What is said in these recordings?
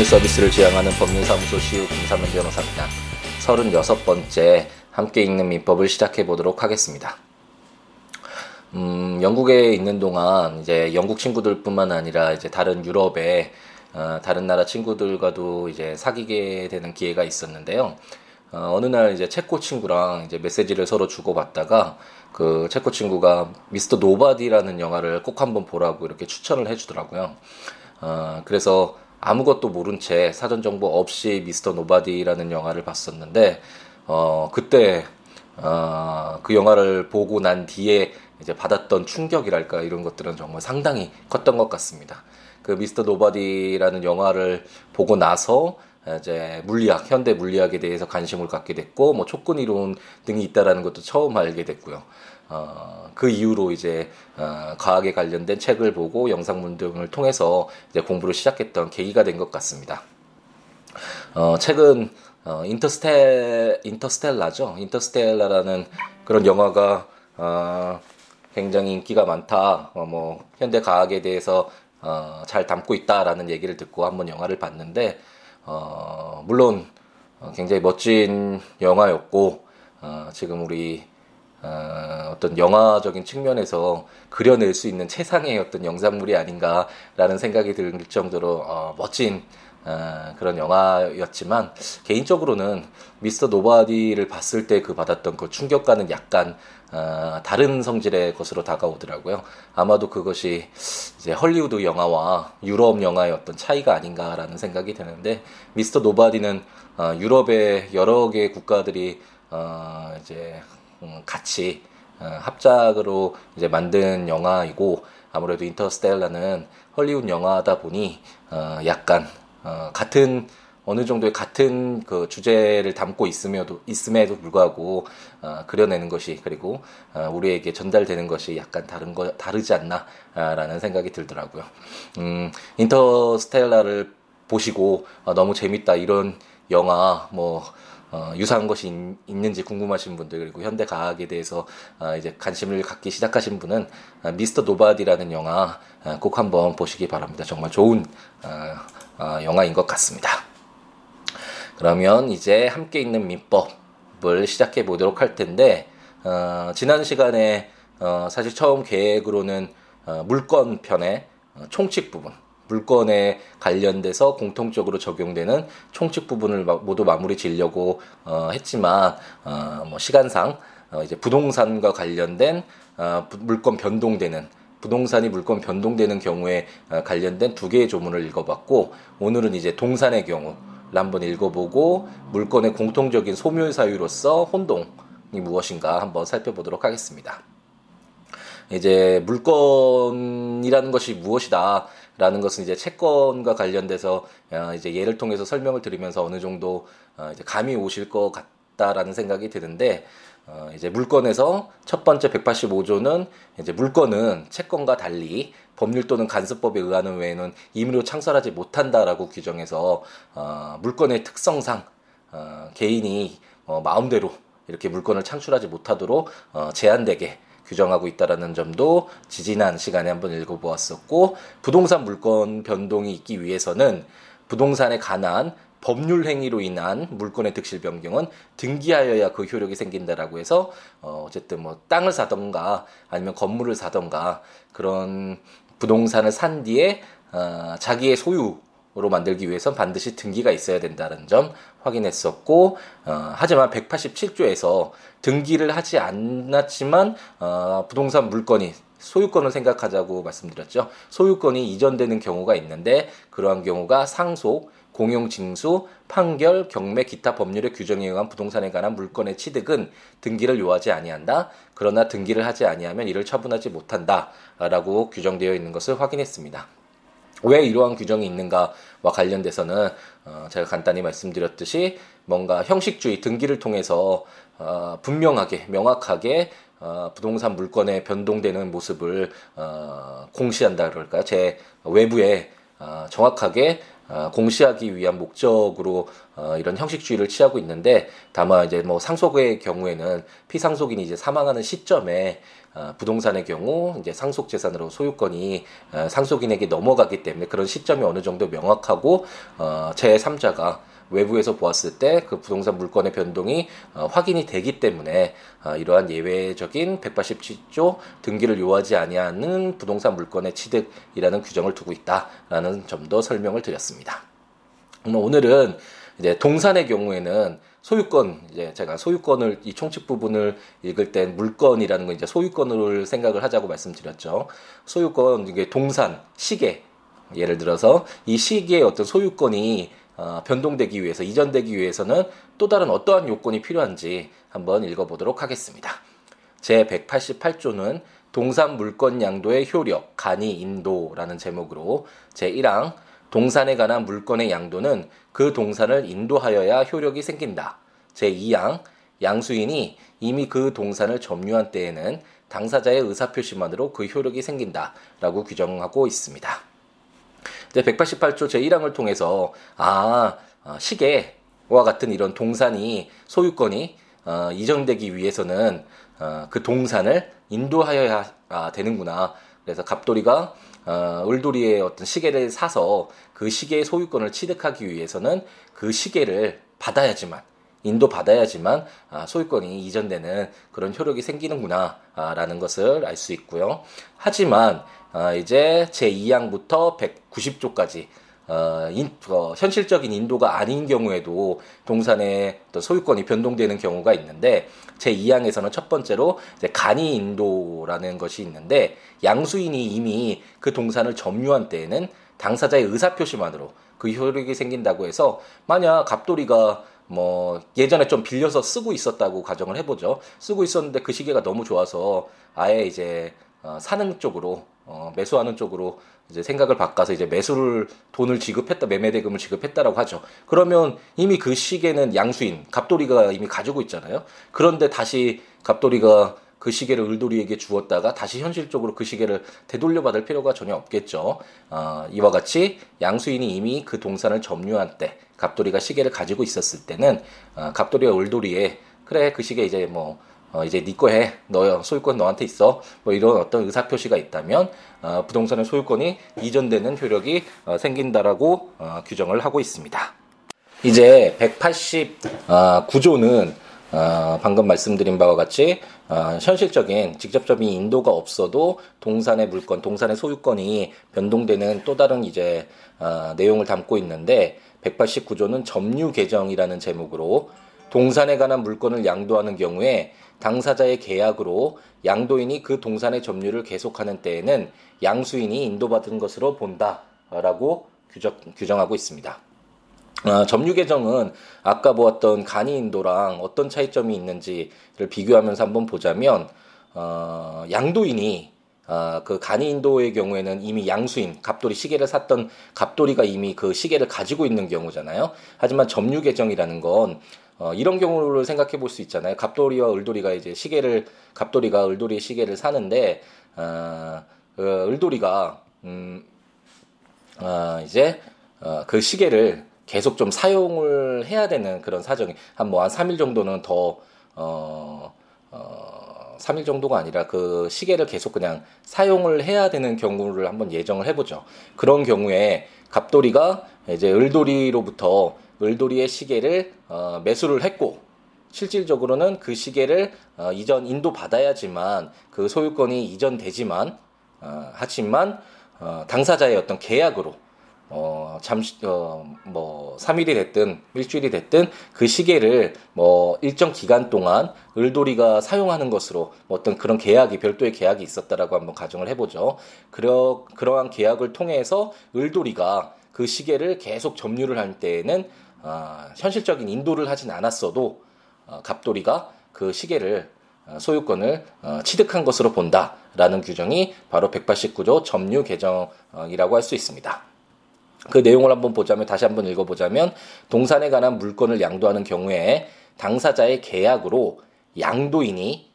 법률 서비스를 지향하는 법률사무소 시우 김사면 변호사입니다. 36번째 함께 읽는 민법을 시작해 보도록 하겠습니다. 음, 영국에 있는 동안 이제 영국 친구들뿐만 아니라 이제 다른 유럽의 어, 다른 나라 친구들과도 이제 사귀게 되는 기회가 있었는데요. 어, 어느 날 이제 체코 친구랑 이제 메시지를 서로 주고받다가 그 체코 친구가 미스터 노바디라는 영화를 꼭 한번 보라고 이렇게 추천을 해주더라고요. 어, 그래서 아무것도 모른 채 사전 정보 없이 미스터 노바디라는 영화를 봤었는데 어, 그때 어, 그 영화를 보고 난 뒤에 이제 받았던 충격이랄까 이런 것들은 정말 상당히 컸던 것 같습니다. 그 미스터 노바디라는 영화를 보고 나서 이제 물리학, 현대 물리학에 대해서 관심을 갖게 됐고, 뭐 초끈 이론 등이 있다라는 것도 처음 알게 됐고요. 어, 그 이후로 이제 어, 과학에 관련된 책을 보고 영상문 등을 통해서 이제 공부를 시작했던 계기가 된 것 같습니다. 어, 책은 어, 인터스텔 인터스텔라죠. 인터스텔라라는 그런 영화가 어, 굉장히 인기가 많다. 어, 뭐 현대 과학에 대해서 어, 잘 담고 있다라는 얘기를 듣고 한번 영화를 봤는데 어, 물론 어, 굉장히 멋진 영화였고 어, 지금 우리 어, 어떤 영화적인 측면에서 그려낼 수 있는 최상의 어떤 영상물이 아닌가라는 생각이 들 정도로 어, 멋진 어, 그런 영화였지만 개인적으로는 미스터 노바디를 봤을 때 그 받았던 그 충격과는 약간 어, 다른 성질의 것으로 다가오더라고요. 아마도 그것이 이제 헐리우드 영화와 유럽 영화의 어떤 차이가 아닌가라는 생각이 드는데 미스터 노바디는 어, 유럽의 여러 개의 국가들이 어, 이제 음, 같이 어, 합작으로 이제 만든 영화이고 아무래도 인터스텔라는 헐리우드 영화다 보니 어, 약간 어, 같은 어느 정도의 같은 그 주제를 담고 있음에도 있음에도 불구하고 어, 그려내는 것이 그리고 어, 우리에게 전달되는 것이 약간 다른 거 다르지 않나라는 생각이 들더라고요. 음, 인터스텔라를 보시고 어, 너무 재밌다 이런 영화 뭐 어, 유사한 것이 있, 는지 궁금하신 분들 그리고 현대 과학에 대해서 어, 이제 관심을 갖기 시작하신 분은 어, 미스터 노바디라는 영화 어, 꼭 한번 보시기 바랍니다. 정말 좋은 어, 어, 영화인 것 같습니다. 그러면 이제 함께 읽는 민법을 시작해 보도록 할 텐데 어, 지난 시간에 어, 사실 처음 계획으로는 어, 물건 편의 어, 총칙 부분 물건에 관련돼서 공통적으로 적용되는 총칙 부분을 모두 마무리 지려고 어, 했지만 어, 뭐 시간상 어, 이제 부동산과 관련된 어, 물건 변동되는 부동산이 물건 변동되는 경우에 어, 관련된 두 개의 조문을 읽어봤고 오늘은 이제 동산의 경우를 한번 읽어보고 물건의 공통적인 소멸 사유로서 혼동이 무엇인가 한번 살펴보도록 하겠습니다. 이제 물건이라는 것이 무엇이다. 라는 것은 이제 채권과 관련돼서 어, 이제 예를 통해서 설명을 드리면서 어느 정도 어, 이제 감이 오실 것 같다라는 생각이 드는데 어, 이제 물건에서 첫 번째 185조는 이제 물건은 채권과 달리 법률 또는 간섭법에 의하는 외에는 임의로 창설하지 못한다라고 규정해서 어, 물건의 특성상 어, 개인이 어, 마음대로 이렇게 물건을 창출하지 못하도록 어, 제한되게 규정하고 있다라는 점도 지지난 시간에 한번 읽어보았었고 부동산 물건 변동이 있기 위해서는 부동산에 관한 법률 행위로 인한 물건의 득실 변경은 등기하여야 그 효력이 생긴다라고 해서 어 어쨌든 뭐 땅을 사던가 아니면 건물을 사던가 그런 부동산을 산 뒤에 어 자기의 소유 으 로 만들기 위해선 반드시 등기가 있어야 된다는 점 확인했었고 어, 하지만 187조에서 등기를 하지 않았지만 어, 부동산 물건이 소유권을 생각하자고 말씀드렸죠. 소유권이 이전되는 경우가 있는데 그러한 경우가 상속, 공용징수, 판결, 경매, 기타 법률의 규정에 의한 부동산에 관한 물건의 취득은 등기를 요하지 아니한다. 그러나 등기를 하지 아니하면 이를 처분하지 못한다라고 규정되어 있는 것을 확인했습니다. 왜 이러한 규정이 있는가와 관련돼서는 어, 제가 간단히 말씀드렸듯이 뭔가 형식주의 등기를 통해서 어, 분명하게 명확하게 어, 부동산 물건에 변동되는 모습을 어, 공시한다 그럴까요? 제 외부에 어, 정확하게 어, 공시하기 위한 목적으로 어, 이런 형식주의를 취하고 있는데 다만 이제 뭐 상속의 경우에는 피상속인이 이제 사망하는 시점에 어, 부동산의 경우 이제 상속 재산으로 소유권이 어, 상속인에게 넘어가기 때문에 그런 시점이 어느 정도 명확하고 어, 제3자가 외부에서 보았을 때 그 부동산 물건의 변동이 어, 확인이 되기 때문에 어, 이러한 예외적인 187조 등기를 요하지 아니하는 부동산 물건의 취득이라는 규정을 두고 있다라는 점도 설명을 드렸습니다. 오늘은 이제 동산의 경우에는 소유권 이제 제가 소유권을 이 총칙 부분을 읽을 땐 물건이라는 거 이제 소유권을 생각을 하자고 말씀드렸죠. 소유권 이게 동산 시계 예를 들어서 이 시계의 어떤 소유권이 어, 변동되기 위해서 이전되기 위해서는 또 다른 어떠한 요건이 필요한지 한번 읽어보도록 하겠습니다. 제 188조는 동산 물건 양도의 효력, 간이 인도라는 제목으로 제 1항 동산에 관한 물건의 양도는 그 동산을 인도하여야 효력이 생긴다. 제2항 양수인이 이미 그 동산을 점유한 때에는 당사자의 의사표시만으로 그 효력이 생긴다. 라고 규정하고 있습니다. 이제 188조 제1항을 통해서 아, 어, 시계와 같은 이런 동산이 소유권이 어, 이전되기 위해서는 어, 그 동산을 인도하여야 아, 되는구나. 그래서 갑돌이가 어, 을돌이의 어떤 시계를 사서 그 시계의 소유권을 취득하기 위해서는 그 시계를 받아야지만 인도 받아야지만 아, 소유권이 이전되는 그런 효력이 생기는구나라는 것을 알 수 있고요. 하지만 아, 이제 제 2항부터 190조까지 어, 인, 어, 현실적인 인도가 아닌 경우에도 동산의 어떤 소유권이 변동되는 경우가 있는데 제 2항에서는 첫 번째로 간이 인도라는 것이 있는데 양수인이 이미 그 동산을 점유한 때에는 당사자의 의사표시만으로 그 효력이 생긴다고 해서 만약 갑돌이가 뭐 예전에 좀 빌려서 쓰고 있었다고 가정을 해보죠. 쓰고 있었는데 그 시계가 너무 좋아서 아예 이제 어, 사는 쪽으로 어, 매수하는 쪽으로 이제 생각을 바꿔서 이제 매수를 돈을 지급했다 매매 대금을 지급했다라고 하죠. 그러면 이미 그 시계는 양수인 갑돌이가 이미 가지고 있잖아요. 그런데 다시 갑돌이가 그 시계를 을돌이에게 주었다가 다시 현실적으로 그 시계를 되돌려 받을 필요가 전혀 없겠죠. 어, 이와 같이 양수인이 이미 그 동산을 점유한 때 갑돌이가 시계를 가지고 있었을 때는 어, 갑돌이와 을돌이에 그래 그 시계 이제 뭐 어, 이제 니거 네 해. 너 소유권 너한테 있어. 뭐 이런 어떤 의사 표시가 있다면 어, 부동산의 소유권이 이전되는 효력이 어, 생긴다라고 어, 규정을 하고 있습니다. 이제 189조는 어, 방금 말씀드린 바와 같이 어, 현실적인 직접적인 인도가 없어도 동산의 물건, 동산의 소유권이 변동되는 또 다른 이제 어, 내용을 담고 있는데 189조는 점유 개정이라는 제목으로 동산에 관한 물건을 양도하는 경우에 당사자의 계약으로 양도인이 그 동산의 점유를 계속하는 때에는 양수인이 인도받은 것으로 본다라고 규정, 규정하고 있습니다. 어, 점유 개정은 아까 보았던 간이 인도랑 어떤 차이점이 있는지를 비교하면서 한번 보자면 어, 양도인이 어, 그 간이 인도의 경우에는 이미 양수인 갑돌이 시계를 샀던 갑돌이가 이미 그 시계를 가지고 있는 경우잖아요. 하지만 점유 개정이라는 건 어, 이런 경우를 생각해 볼 수 있잖아요. 갑돌이와 을돌이가 이제 시계를 갑돌이가 을돌이의 시계를 사는데 어, 그 을돌이가 음, 어, 이제 어, 그 시계를 계속 좀 사용을 해야 되는 그런 사정이 한 뭐한 3일 정도는 더 어, 어, 3일 정도가 아니라 그 시계를 계속 그냥 사용을 해야 되는 경우를 한번 예정을 해보죠. 그런 경우에 갑돌이가 이제 을돌이로부터 을돌이의 시계를 어, 매수를 했고 실질적으로는 그 시계를 어, 이전 인도 받아야지만 그 소유권이 이전되지만 어, 하지만 어, 당사자의 어떤 계약으로 어, 잠시, 어, 뭐, 3일이 됐든, 일주일이 됐든, 그 시계를 뭐, 일정 기간 동안 을돌이가 사용하는 것으로 뭐 어떤 그런 계약이, 별도의 계약이 있었다라고 한번 가정을 해보죠. 그러, 그러한 계약을 통해서 을돌이가 그 시계를 계속 점유를 할 때에는 어, 현실적인 인도를 하진 않았어도 어, 갑돌이가 그 시계를 어, 소유권을 어, 취득한 것으로 본다라는 규정이 바로 189조 점유 개정이라고 할 수 있습니다. 그 내용을 한번 보자면 다시 한번 읽어보자면 동산에 관한 물건을 양도하는 경우에 당사자의 계약으로 양도인이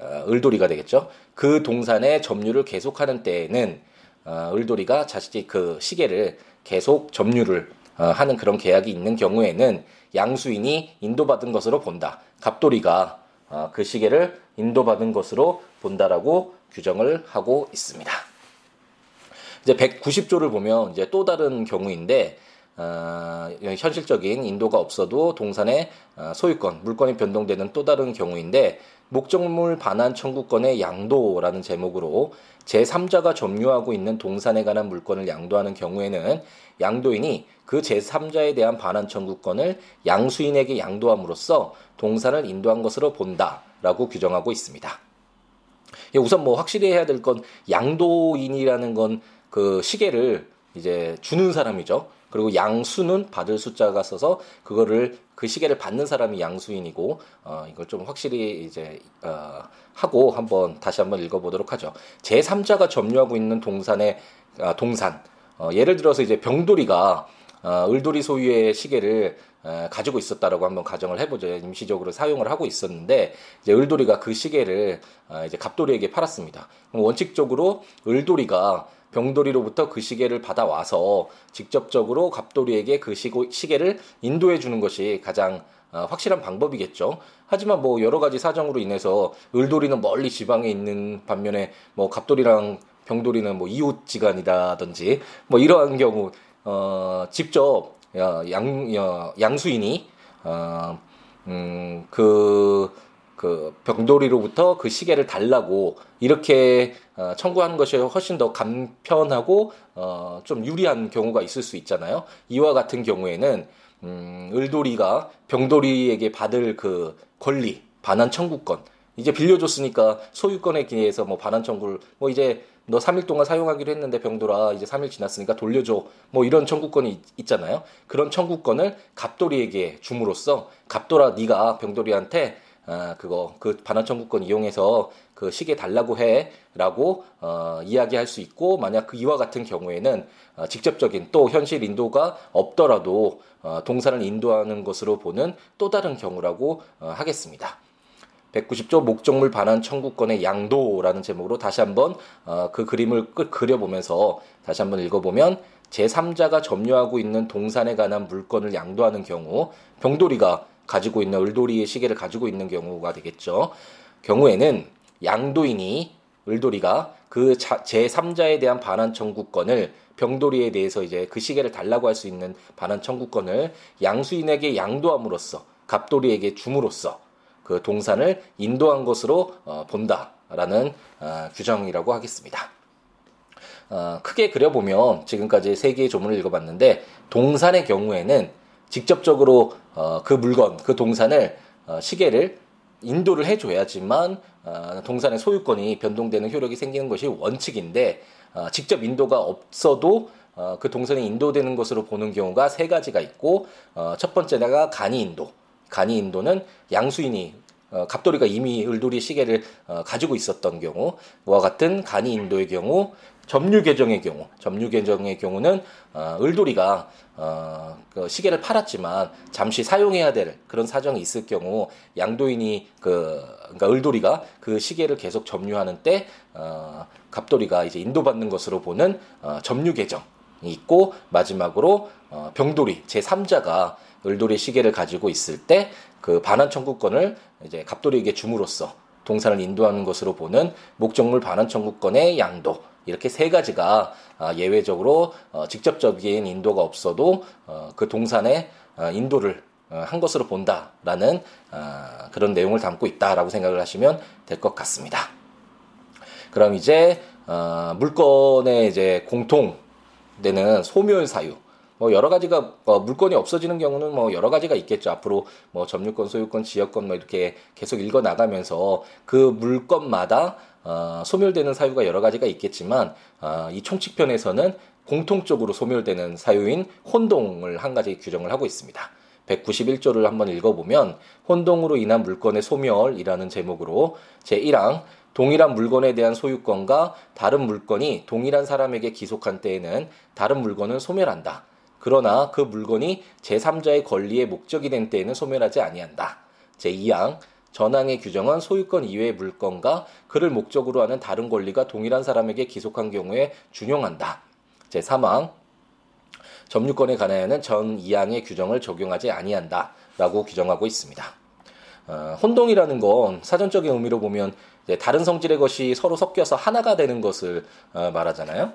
어, 을돌이가 되겠죠. 그 동산의 점유를 계속하는 때에는 어, 을돌이가 자신이 그 시계를 계속 점유를 어, 하는 그런 계약이 있는 경우에는 양수인이 인도받은 것으로 본다. 갑돌이가 어, 그 시계를 인도받은 것으로 본다라고 규정을 하고 있습니다. 이제 190조를 보면 이제 또 다른 경우인데 어, 현실적인 인도가 없어도 동산의 어, 소유권, 물건이 변동되는 또 다른 경우인데 목적물 반환 청구권의 양도라는 제목으로 제3자가 점유하고 있는 동산에 관한 물건을 양도하는 경우에는 양도인이 그 제3자에 대한 반환 청구권을 양수인에게 양도함으로써 동산을 인도한 것으로 본다라고 규정하고 있습니다. 예, 우선 뭐 확실히 해야 될 건 양도인이라는 건 그 시계를 이제 주는 사람이죠. 그리고 양수는 받을 숫자가 써서 그거를 그 시계를 받는 사람이 양수인이고 어 이걸 좀 확실히 이제 어 하고 한번 다시 한번 읽어보도록 하죠. 제 3자가 점유하고 있는 동산의 아, 동산 어 예를 들어서 이제 병돌이가 어, 을돌이 소유의 시계를 에, 가지고 있었다라고 한번 가정을 해보죠. 임시적으로 사용을 하고 있었는데 이제 을돌이가 그 시계를 어, 이제 갑돌이에게 팔았습니다. 원칙적으로 을돌이가 병돌이로부터 그 시계를 받아와서 직접적으로 갑돌이에게 그 시계를 인도해 주는 것이 가장 어, 확실한 방법이겠죠. 하지만 뭐 여러 가지 사정으로 인해서 을돌이는 멀리 지방에 있는 반면에 뭐 갑돌이랑 병돌이는 뭐 이웃지간이라든지 뭐 이러한 경우 어 직접 양 양수인이 어음그 그 병돌이로부터 그 시계를 달라고 이렇게 어, 청구하는 것이 훨씬 더 간편하고 어, 좀 유리한 경우가 있을 수 있잖아요. 이와 같은 경우에는 음, 을돌이가 병돌이에게 받을 그 권리, 반환 청구권 이제 빌려줬으니까 소유권에 기해서 뭐 반환 청구를 뭐 이제 너 3일 동안 사용하기로 했는데 병돌아 이제 3일 지났으니까 돌려줘 뭐 이런 청구권이 있, 잖아요 그런 청구권을 갑돌이에게 줌으로써 갑돌아 네가 병돌이한테 아, 그거 그 반환 청구권 이용해서 그 시계 달라고 해라고 어, 이야기할 수 있고 만약 그 이와 같은 경우에는 어, 직접적인 또 현실 인도가 없더라도 어, 동산을 인도하는 것으로 보는 또 다른 경우라고 어, 하겠습니다. 190조 목적물 반환 청구권의 양도라는 제목으로 다시 한번 어, 그 그림을 끝 그려보면서 다시 한번 읽어보면 제3자가 점유하고 있는 동산에 관한 물건을 양도하는 경우 병돌이가 가지고 있는 을돌이의 시계를 가지고 있는 경우가 되겠죠. 경우에는 양도인이 을돌이가 그 제3자에 대한 반환 청구권을 병돌이에 대해서 이제 그 시계를 달라고 할 수 있는 반환 청구권을 양수인에게 양도함으로써 갑돌이에게 줌으로써 그 동산을 인도한 것으로 어, 본다라는 어, 규정이라고 하겠습니다. 어, 크게 그려보면 지금까지 세 개의 조문을 읽어봤는데 동산의 경우에는 직접적으로 어, 그 물건, 그 동산을 어, 시계를 인도를 해줘야지만 어, 동산의 소유권이 변동되는 효력이 생기는 것이 원칙인데 어, 직접 인도가 없어도 어, 그 동산이 인도되는 것으로 보는 경우가 세 가지가 있고 어, 첫 번째가 간이 인도. 간이 인도는 양수인이 어, 갑돌이가 이미 을돌이 시계를 어, 가지고 있었던 경우와 같은 간이 인도의 경우 점유 계정의 경우, 점유 계정의 경우는 어, 을돌이가 어, 그 시계를 팔았지만 잠시 사용해야 될 그런 사정이 있을 경우 양도인이 그 그러니까 을돌이가 그 시계를 계속 점유하는 때 어, 갑돌이가 이제 인도받는 것으로 보는 어, 점유 계정이 있고 마지막으로 어, 병돌이 제 3자가 을돌이 시계를 가지고 있을 때 그 반환 청구권을 이제 갑돌이에게 줌으로써 동산을 인도하는 것으로 보는 목적물 반환 청구권의 양도 이렇게 세 가지가 아, 예외적으로 어, 직접적인 인도가 없어도 어, 그 동산에 어, 인도를 한 것으로 본다라는 아, 그런 내용을 담고 있다라고 생각을 하시면 될 것 같습니다. 그럼 이제 물건의 이제 공통되는 소멸 사유 뭐 여러 가지가 어, 물건이 없어지는 경우는 뭐 여러 가지가 있겠죠. 앞으로 뭐 점유권, 소유권, 지역권 뭐 이렇게 계속 읽어 나가면서 그 물건마다 어, 소멸되는 사유가 여러 가지가 있겠지만 어, 이 총칙편에서는 공통적으로 소멸되는 사유인 혼동을 한 가지 규정을 하고 있습니다. 191조를 한번 읽어보면 혼동으로 인한 물건의 소멸이라는 제목으로 제1항 동일한 물건에 대한 소유권과 다른 물건이 동일한 사람에게 기속한 때에는 다른 물건은 소멸한다. 그러나 그 물건이 제3자의 권리의 목적이 된 때에는 소멸하지 아니한다. 제2항 전항의 규정은 소유권 이외의 물건과 그를 목적으로 하는 다른 권리가 동일한 사람에게 기속한 경우에 준용한다. 제3항 점유권에 관하여는 전 2항의 규정을 적용하지 아니한다 라고 규정하고 있습니다. 어, 혼동이라는 건 사전적인 의미로 보면 다른 성질의 것이 서로 섞여서 하나가 되는 것을 어, 말하잖아요.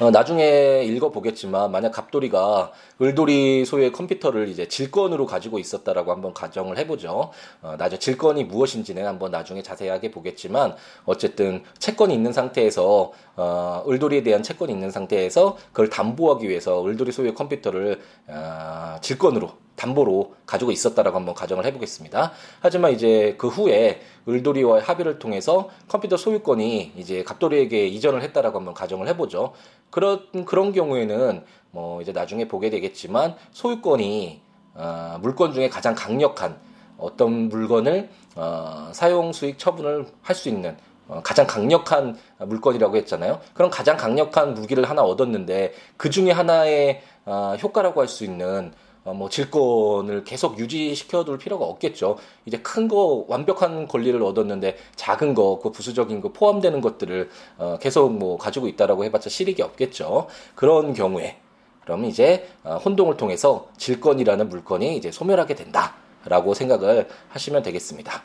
어, 나중에 읽어보겠지만 만약 갑돌이가 을돌이 소유의 컴퓨터를 이제 질권으로 가지고 있었다라고 한번 가정을 해보죠. 어, 나중에 질권이 무엇인지는 한번 나중에 자세하게 보겠지만 어쨌든 채권이 있는 상태에서 어, 을돌이에 대한 채권이 있는 상태에서 그걸 담보하기 위해서 을돌이 소유의 컴퓨터를 어, 질권으로 담보로 가지고 있었다라고 한번 가정을 해보겠습니다. 하지만 이제 그 후에 을돌이와의 합의를 통해서 컴퓨터 소유권이 이제 갑돌이에게 이전을 했다라고 한번 가정을 해보죠. 그런 그런 경우에는 뭐 이제 나중에 보게 되겠지만 소유권이 어, 물건 중에 가장 강력한 어떤 물건을 어, 사용 수익 처분을 할 수 있는 어, 가장 강력한 물건이라고 했잖아요. 그럼 가장 강력한 무기를 하나 얻었는데 그 중에 하나의 어, 효과라고 할 수 있는 어, 뭐 질권을 계속 유지시켜둘 필요가 없겠죠. 이제 큰 거 완벽한 권리를 얻었는데 작은 거, 그 부수적인 거 포함되는 것들을 어, 계속 뭐 가지고 있다라고 해봤자 실익이 없겠죠. 그런 경우에 그럼 이제 어, 혼동을 통해서 질권이라는 물건이 이제 소멸하게 된다라고 생각을 하시면 되겠습니다.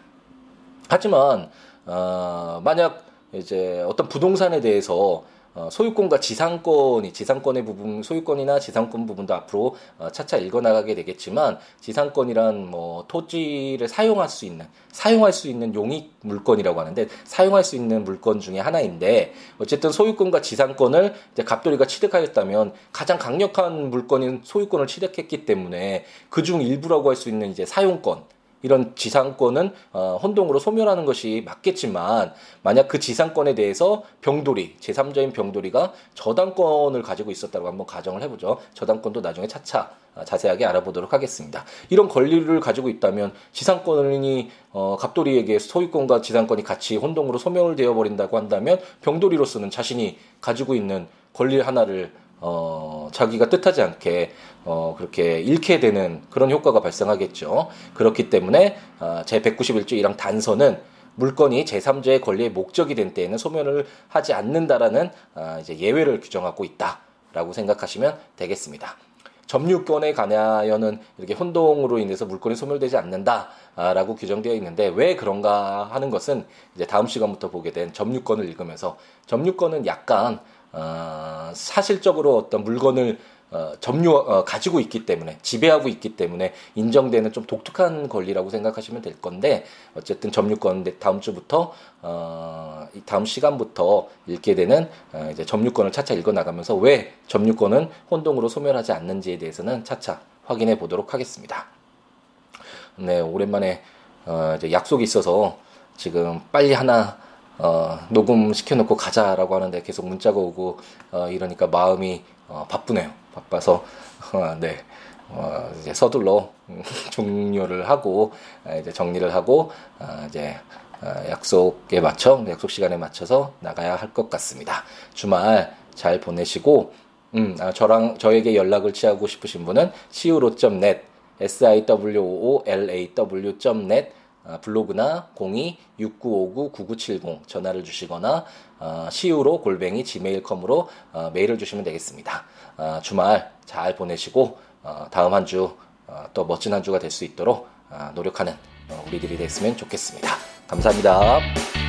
하지만 어, 만약 이제 어떤 부동산에 대해서 어, 소유권과 지상권이 지상권의 부분 소유권이나 지상권 부분도 앞으로 어, 차차 읽어나가게 되겠지만 지상권이란 뭐 토지를 사용할 수 있는 사용할 수 있는 용익 물건이라고 하는데 사용할 수 있는 물건 중에 하나인데 어쨌든 소유권과 지상권을 이제 갑돌이가 취득하였다면 가장 강력한 물건인 소유권을 취득했기 때문에 그중 일부라고 할 수 있는 이제 사용권 이런 지상권은 어, 혼동으로 소멸하는 것이 맞겠지만 만약 그 지상권에 대해서 병돌이 제3자인 병돌이가 저당권을 가지고 있었다고 한번 가정을 해보죠. 저당권도 나중에 차차 어, 자세하게 알아보도록 하겠습니다. 이런 권리를 가지고 있다면 지상권이 어, 갑돌이에게 소유권과 지상권이 같이 혼동으로 소멸 되어 버린다고 한다면 병돌이로서는 자신이 가지고 있는 권리 하나를 어, 자기가 뜻하지 않게 어, 그렇게 잃게 되는 그런 효과가 발생하겠죠. 그렇기 때문에 어, 제191조 1항 단서는 물건이 제3자의 권리의 목적이 된 때에는 소멸을 하지 않는다라는 어, 이제 예외를 규정하고 있다라고 생각하시면 되겠습니다. 점유권에 관하여는 이렇게 혼동으로 인해서 물건이 소멸되지 않는다라고 규정되어 있는데 왜 그런가 하는 것은 이제 다음 시간부터 보게 된 점유권을 읽으면서 점유권은 약간 어, 사실적으로 어떤 물건을 어, 점유 어, 가지고 있기 때문에 지배하고 있기 때문에 인정되는 좀 독특한 권리라고 생각하시면 될 건데 어쨌든 점유권 다음 주부터 어, 다음 시간부터 읽게 되는 어, 이제 점유권을 차차 읽어 나가면서 왜 점유권은 혼동으로 소멸하지 않는지에 대해서는 차차 확인해 보도록 하겠습니다. 네 오랜만에 어, 이제 약속이 있어서 지금 빨리 하나 어, 녹음 시켜놓고 가자라고 하는데 계속 문자가 오고 어, 이러니까 마음이 어, 바쁘네요. 바빠서 어, 네 어, 이제 서둘러 종료를 하고 어, 이제 정리를 하고 어, 이제 어, 약속에 맞춰 약속 시간에 맞춰서 나가야 할 것 같습니다. 주말 잘 보내시고 음, 아, 저랑 저에게 연락을 취하고 싶으신 분은 siwo.net s 아, 블로그나 02-6959-9970 전화를 주시거나 어, 시우로 골뱅이 gmail.com으로 어, 메일을 주시면 되겠습니다. 어, 주말 잘 보내시고 어, 다음 한 주또 어, 멋진 한 주가 될 수 있도록 어, 노력하는 어, 우리들이 됐으면 좋겠습니다. 감사합니다.